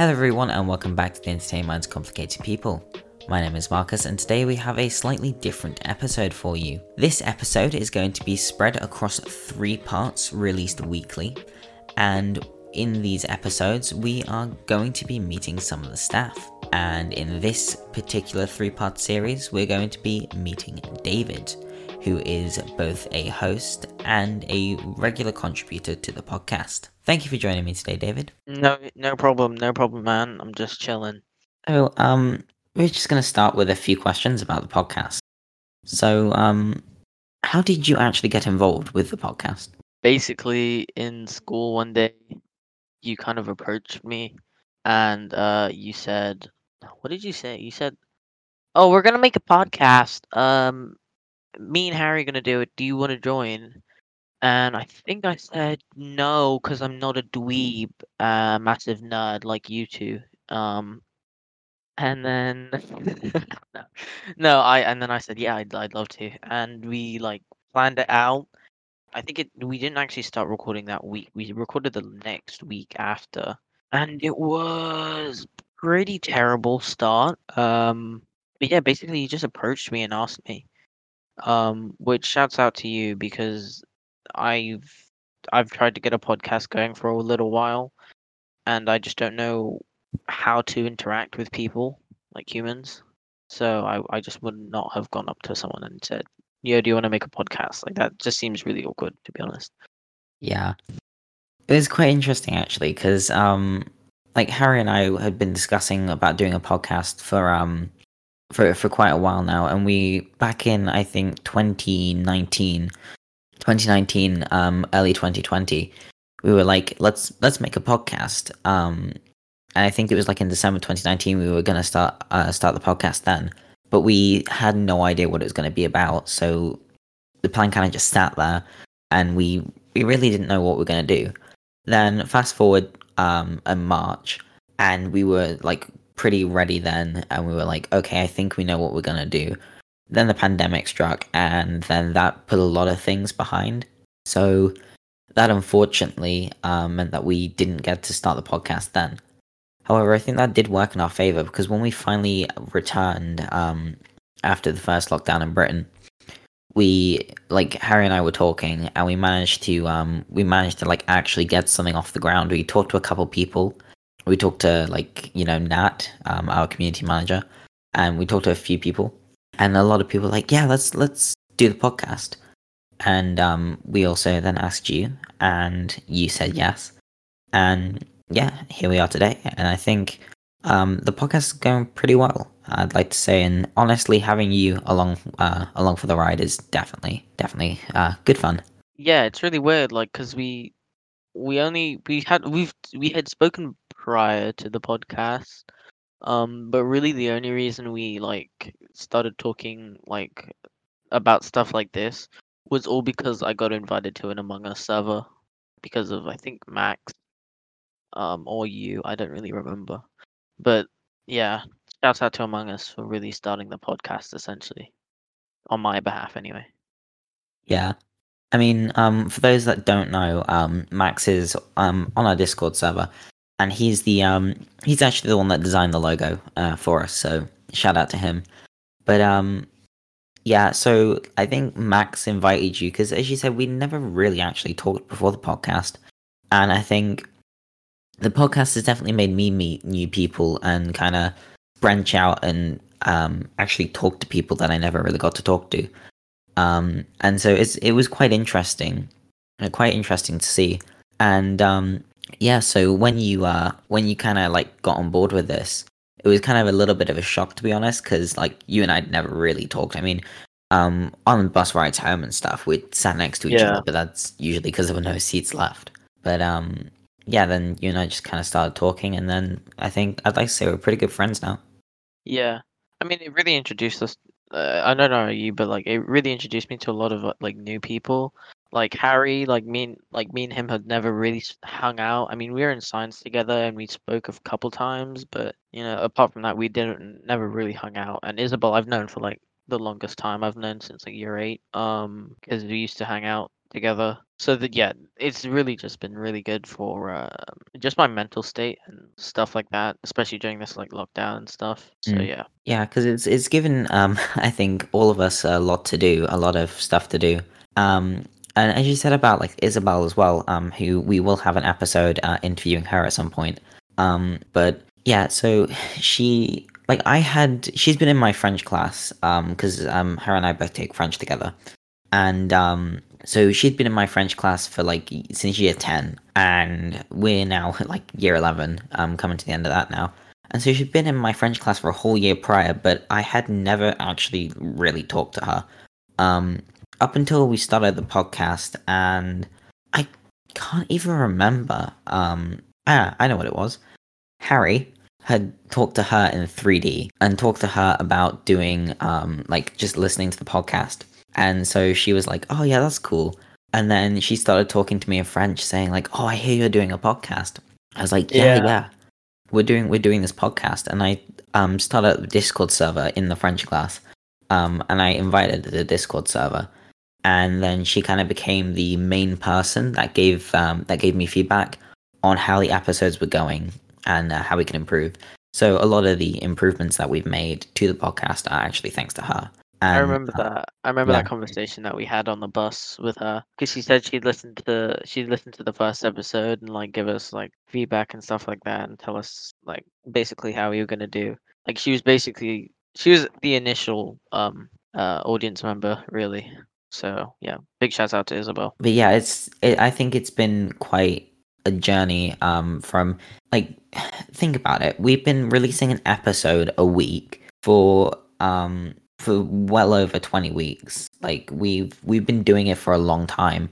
Hello, everyone, and welcome back to the Entertain Minds Complicated People. My name is Marcus, and today we have a slightly different episode for you. This episode is going to be spread across three parts, released weekly, and in these episodes, we are going to be meeting some of the staff. And in this particular three part series, we're going to be meeting David, who is both a host and a regular contributor to the podcast. Thank you for joining me today, David. No, no problem, no problem, man. I'm just chilling. Oh, um, we're just going to start with a few questions about the podcast. So, um, how did you actually get involved with the podcast? Basically, in school one day, you kind of approached me, and uh, you said, "What did you say?" You said, "Oh, we're gonna make a podcast. Um, me and Harry are gonna do it. Do you want to join?" And I think I said no because I'm not a dweeb, uh, massive nerd like you two. Um, and then no, no, I and then I said yeah, I'd I'd love to, and we like planned it out. I think it we didn't actually start recording that week. We recorded the next week after, and it was pretty terrible start. Um, but yeah, basically, he just approached me and asked me. Um, which shouts out to you because I've I've tried to get a podcast going for a little while, and I just don't know how to interact with people like humans. So I I just would not have gone up to someone and said, "Yo, do you want to make a podcast?" Like that just seems really awkward, to be honest. Yeah, it was quite interesting actually because um, like Harry and I had been discussing about doing a podcast for um for for quite a while now, and we back in I think 2019 2019, um, early 2020, we were like, let's let's make a podcast. Um, and I think it was like in December 2019 we were gonna start uh, start the podcast then, but we had no idea what it was gonna be about. So the plan kind of just sat there, and we we really didn't know what we are gonna do. Then fast forward um in March, and we were like pretty ready then, and we were like, okay, I think we know what we're gonna do then the pandemic struck, and then that put a lot of things behind. So that unfortunately um, meant that we didn't get to start the podcast then. However, I think that did work in our favor because when we finally returned um, after the first lockdown in Britain, we like Harry and I were talking, and we managed to um, we managed to like actually get something off the ground. We talked to a couple people. We talked to like you know Nat, um, our community manager, and we talked to a few people and a lot of people like, yeah, let's let's do the podcast. And um, we also then asked you, and you said yes. And yeah, here we are today. And I think um, the podcast is going pretty well. I'd like to say, and honestly, having you along uh, along for the ride is definitely definitely uh, good fun. Yeah, it's really weird, like because we we only we had we've we had spoken prior to the podcast, um, but really the only reason we like started talking like about stuff like this was all because I got invited to an Among Us server because of I think Max, um, or you. I don't really remember, but yeah, shouts out to Among Us for really starting the podcast essentially, on my behalf anyway. Yeah, I mean, um, for those that don't know, um, Max is um on our Discord server, and he's the um he's actually the one that designed the logo uh, for us. So shout out to him. But um yeah, so I think Max invited you because, as you said, we never really actually talked before the podcast, and I think the podcast has definitely made me meet new people and kind of branch out and um, actually talk to people that I never really got to talk to. Um, and so it's it was quite interesting, quite interesting to see. And um, yeah, so when you uh when you kind of like got on board with this, it was kind of a little bit of a shock to be honest, because like you and I never really talked. I mean, um, on bus rides home and stuff, we'd sat next to each yeah. other, but that's usually because there were no seats left. But um, yeah, then you and I just kind of started talking, and then I think I'd like to say we're pretty good friends now. Yeah, I mean, it really introduced us. Uh, I don't know you, but like it really introduced me to a lot of like new people like Harry, like me, and, like me and him had never really hung out. I mean, we were in science together and we spoke a couple times, but you know, apart from that, we didn't never really hung out. And Isabel, I've known for like the longest time. I've known since like year eight, um, because we used to hang out together. So that yeah, it's really just been really good for uh, just my mental state and stuff like that, especially during this like lockdown and stuff. So Mm. yeah, Yeah, because it's it's given um I think all of us a lot to do, a lot of stuff to do. Um, and as you said about like Isabel as well, um, who we will have an episode uh, interviewing her at some point. Um, but yeah, so she like I had she's been in my French class um because um her and I both take French together, and um so she'd been in my French class for like since year ten, and we're now like year eleven, um coming to the end of that now. And so she'd been in my French class for a whole year prior, but I had never actually really talked to her. Um, up until we started the podcast, and I can't even remember. Um, ah, I know what it was. Harry had talked to her in 3D and talked to her about doing, um, like just listening to the podcast. And so she was like, "Oh yeah, that's cool." And then she started talking to me in French, saying like, "Oh, I hear you're doing a podcast." I was like, "Yeah, Yeah. yeah." We're doing we're doing this podcast, and I um started a Discord server in the French class, um, and I invited the Discord server, and then she kind of became the main person that gave um that gave me feedback on how the episodes were going and uh, how we can improve. So a lot of the improvements that we've made to the podcast are actually thanks to her. And, I remember uh, that. I remember yeah. that conversation that we had on the bus with her because she said she'd listened to she'd listened to the first episode and like give us like feedback and stuff like that and tell us like basically how we were gonna do. Like she was basically she was the initial um uh audience member really. So yeah, big shout out to Isabel. but yeah, it's it, I think it's been quite a journey um from like think about it. We've been releasing an episode a week for um for well over 20 weeks. Like we've we've been doing it for a long time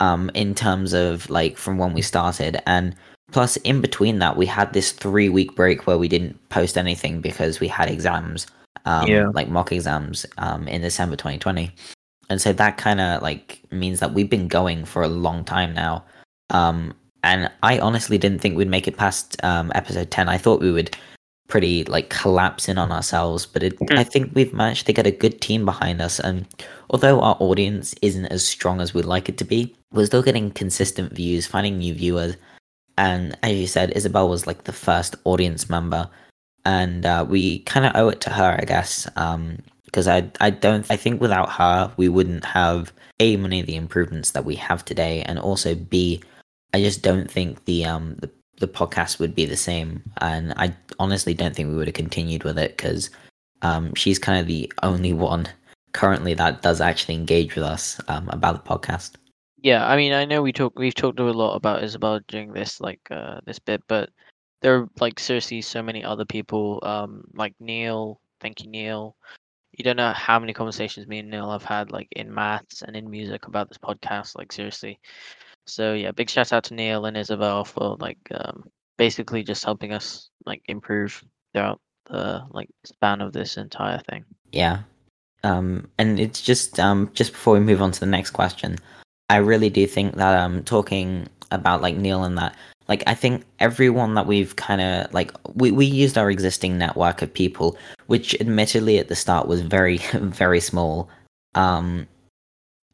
um in terms of like from when we started and plus in between that we had this 3 week break where we didn't post anything because we had exams um Yeah. like mock exams um in December 2020 and so that kind of like means that we've been going for a long time now. Um and i honestly didn't think we'd make it past um episode 10 i thought we would pretty like collapse in on ourselves but it, Mm. i think we've managed to get a good team behind us. And although our audience isn't as strong as we'd like it to be we're still getting consistent views finding new viewers. And as you said isabel was like the first audience member. And uh, we kind of owe it to her i guess. Um because I I don't I think without her we wouldn't have a many of the improvements that we have today, and also b I just don't think the um the the podcast would be the same, and I honestly don't think we would have continued with it because um she's kind of the only one currently that does actually engage with us um about the podcast. Yeah, I mean, I know we talk we've talked a lot about Isabel during this like uh this bit, but there are like seriously so many other people um like Neil, thank you Neil. You don't know how many conversations me and Neil have had like in maths and in music about this podcast, like seriously. So yeah, big shout out to Neil and Isabel for like um basically just helping us like improve throughout the like span of this entire thing. Yeah. Um, and it's just um, just before we move on to the next question, I really do think that um, talking about like Neil and that, like I think everyone that we've kind of like we we used our existing network of people, which admittedly at the start was very very small. Um,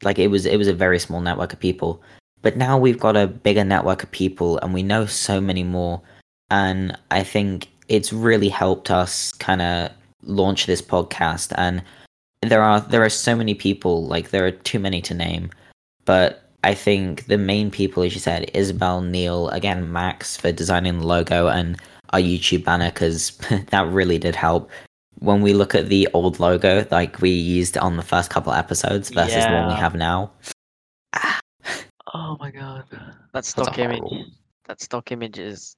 like it was it was a very small network of people, but now we've got a bigger network of people, and we know so many more, and I think it's really helped us kind of launch this podcast. And there are there are so many people like there are too many to name. But i think the main people as you said isabel neil again max for designing the logo and our youtube banner because that really did help. When we look at the old logo like we used on the first couple episodes versus the one we have now. Oh my god. That stock image horrible- that stock image is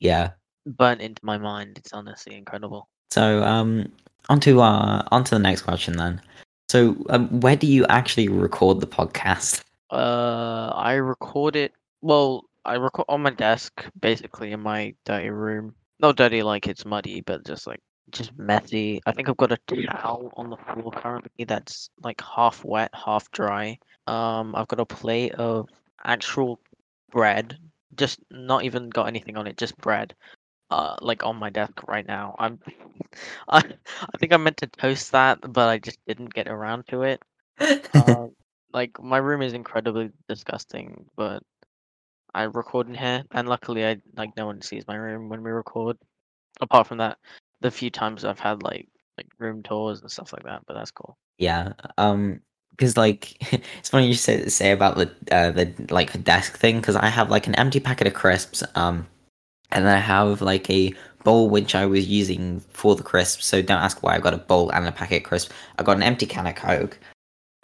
yeah. burnt into my mind. It's honestly incredible. so um onto uh onto the next question then. So um, where do you actually record the podcast Uh, I record it. Well, I record on my desk, basically in my dirty room. Not dirty like it's muddy, but just like just messy. I think I've got a towel on the floor currently that's like half wet, half dry. Um, I've got a plate of actual bread, just not even got anything on it, just bread. Uh, like on my desk right now. I'm, I, I think I meant to toast that, but I just didn't get around to it. Um, like my room is incredibly disgusting, but I record in here, and luckily I like no one sees my room when we record. Apart from that, the few times I've had like like room tours and stuff like that, but that's cool. Yeah. Um. Because like it's funny you say say about the uh, the like desk thing because I have like an empty packet of crisps um and then I have like a bowl which I was using for the crisps. So don't ask why I got a bowl and a packet of crisps. I got an empty can of Coke.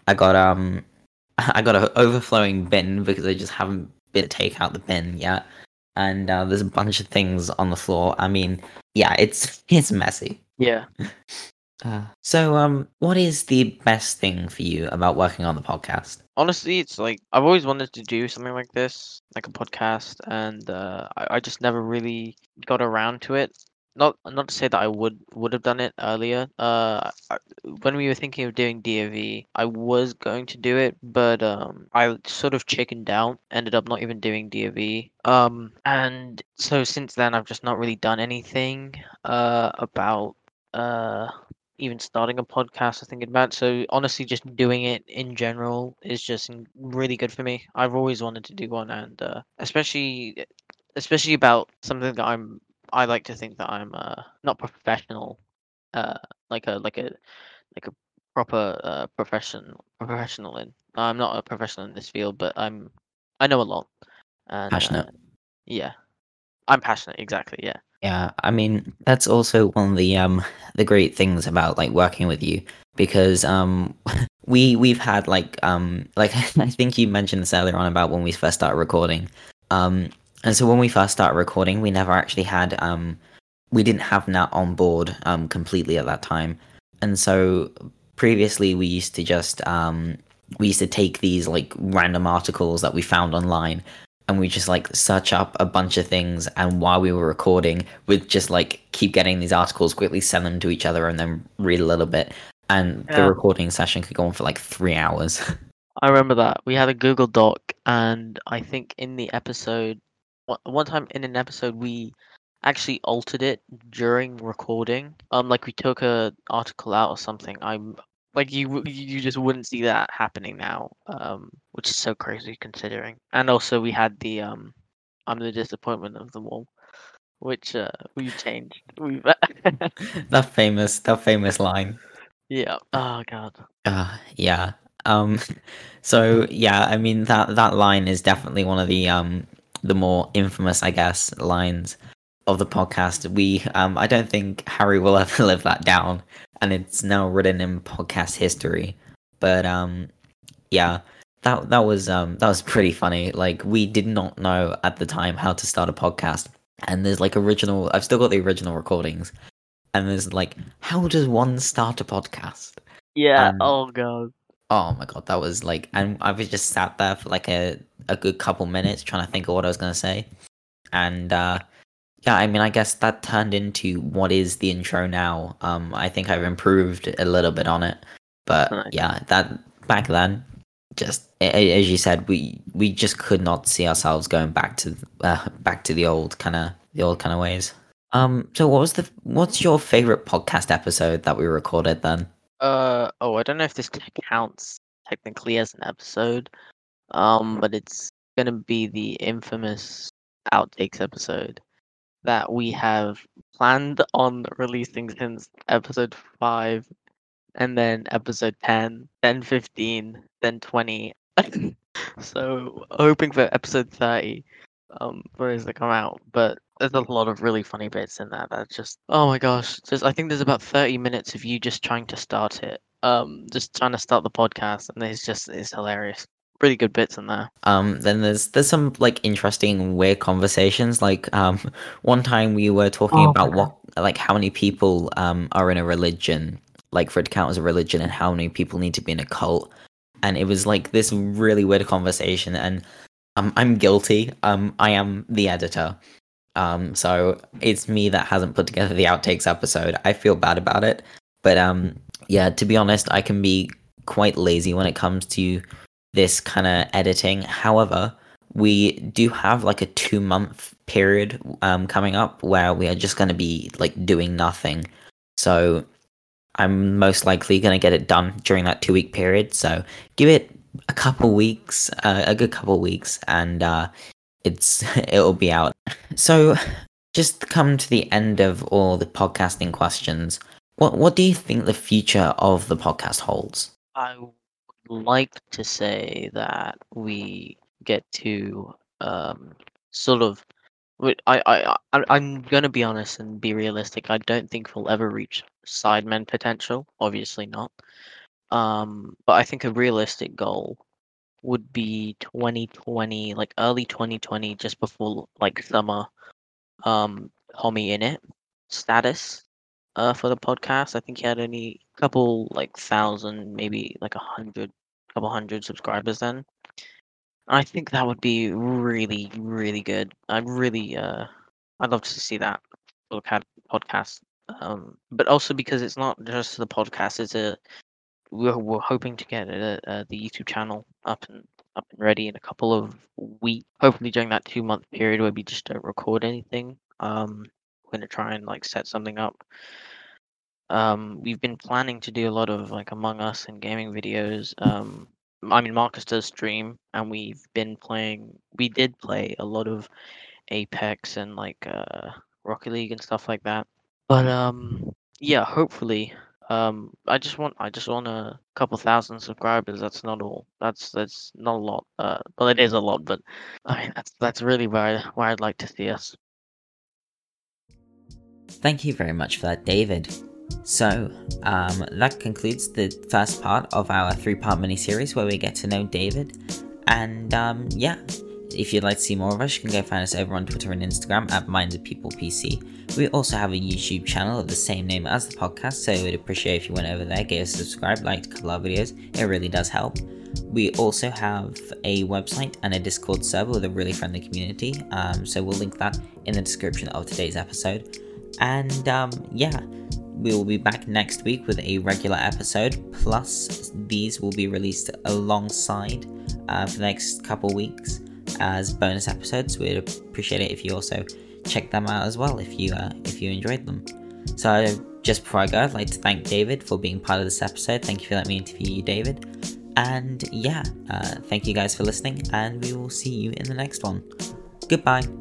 I got um I got an overflowing bin because I just haven't been to take out the bin yet. And uh, there's a bunch of things on the floor. I mean, yeah, it's it's messy. Yeah. Uh, so um, what is the best thing for you about working on the podcast? Honestly, it's like I've always wanted to do something like this, like a podcast, and uh, I, I just never really got around to it. Not not to say that I would would have done it earlier. Uh, when we were thinking of doing DOV, I was going to do it, but um, I sort of chickened out. Ended up not even doing DOV. Um, and so since then, I've just not really done anything uh about uh even starting a podcast or thinking about. So honestly, just doing it in general is just really good for me. I've always wanted to do one, and uh, especially especially about something that I'm. I like to think that I'm uh, not professional, uh, like a like a like a proper uh, profession professional in. I'm not a professional in this field, but I'm I know a lot. And, Passionate. Uh, yeah, I'm passionate. Exactly. Yeah. Yeah, I mean that's also one of the um the great things about like working with you because um we we've had like um like I think you mentioned this earlier on about when we first started recording um and so when we first started recording we never actually had um we didn't have Nat on board um completely at that time. And so previously we used to just um we used to take these like random articles that we found online and we just like search up a bunch of things. And while we were recording we'd just like keep getting these articles quickly send them to each other and then read a little bit. And the recording session could go on for like three hours. I remember that. We had a Google Doc, and I think in the episode, one time in an episode, we actually altered it during recording. Um, like we took a article out or something. I'm like you, you just wouldn't see that happening now. Um, which is so crazy considering. And also we had the um, I'm the disappointment of them all, which uh we changed. We that famous that famous line yeah. Oh god. uh yeah um so yeah i mean that that line is definitely one of the um the more infamous i guess lines of the podcast we um i don't think harry will ever live that down and it's now written in podcast history but um yeah that that was um that was pretty funny like we did not know at the time how to start a podcast and there's like original i've still got the original recordings and there's like how does one start a podcast Yeah. Um, oh god. Oh my god, that was like, and I was just sat there for like a a good couple minutes trying to think of what I was gonna say, and uh, yeah, I mean, I guess that turned into what is the intro now. Um, I think I've improved a little bit on it, but Nice. yeah, that back then, just as you said, we we just could not see ourselves going back to uh, back to the old kind of the old kind of ways. Um, so what was the what's your favorite podcast episode that we recorded then? Uh oh, I don't know if this counts technically as an episode, um, but it's gonna be the infamous outtakes episode that we have planned on releasing since episode five, and then episode 10, then 15, then 20. so hoping for episode 30 um for us to come out, but there's a lot of really funny bits in that. That's just oh my gosh. Just I think there's about 30 minutes of you just trying to start it. Um just trying to start the podcast and it's just it's hilarious. Really good bits in there. Um, then there's there's some like interesting weird conversations. Like um, one time we were talking Oh, about what like how many people um are in a religion, like for it to count as a religion, and how many people need to be in a cult. And it was like this really weird conversation. And um, I'm guilty. Um, I am the editor. Um, so it's me that hasn't put together the outtakes episode. I feel bad about it, but um, yeah. To be honest, I can be quite lazy when it comes to this kind of editing. However, we do have like a two month period um, coming up where we are just going to be like doing nothing. So I'm most likely going to get it done during that two week period. So give it a couple weeks, uh, a good couple weeks, and uh, it's it'll be out. So, just come to the end of all the podcasting questions. What what do you think the future of the podcast holds? I would like to say that we get to um, sort of. I, I, I, I'm going to be honest and be realistic. I don't think we'll ever reach Sidemen potential. Obviously not. Um, but I think a realistic goal would be 2020, like early 2020, just before like summer. Um, TommyInnit status uh, for the podcast. I think he had only a couple like thousand, maybe like a hundred, couple hundred subscribers then. I think that would be really, really good. I'd really, uh, I'd love to see that podcast. Um, but also because it's not just the podcast; it's a we're, we're hoping to get uh, uh, the YouTube channel up and up and ready in a couple of weeks. Hopefully during that two month period where we just don't record anything. Um, we're gonna try and like set something up. Um, we've been planning to do a lot of like Among Us and gaming videos. Um, I mean Marcus does stream, and we've been playing. We did play a lot of Apex and like uh, Rocket League and stuff like that. But um, yeah, hopefully um, I just want I just want a couple thousand subscribers. That's not all. That's that's not a lot. Uh, well, it is a lot, but I mean that's that's really where I, where I'd like to see us. Thank you very much for that, David. So, um, that concludes the first part of our three part mini series where we get to know David. And um, yeah, if you'd like to see more of us, you can go find us over on Twitter and Instagram at Minds of People PC. We also have a YouTube channel of the same name as the podcast, so we'd appreciate if you went over there, gave us a subscribe, liked a couple of videos. It really does help. We also have a website and a Discord server with a really friendly community, um, so we'll link that in the description of today's episode. And um, yeah, we will be back next week with a regular episode. Plus, these will be released alongside uh, for the next couple weeks as bonus episodes. We'd appreciate it if you also check them out as well if you uh, if you enjoyed them. So just before I go, I'd like to thank David for being part of this episode. Thank you for letting me interview you, David. And yeah, uh, thank you guys for listening, and we will see you in the next one. Goodbye.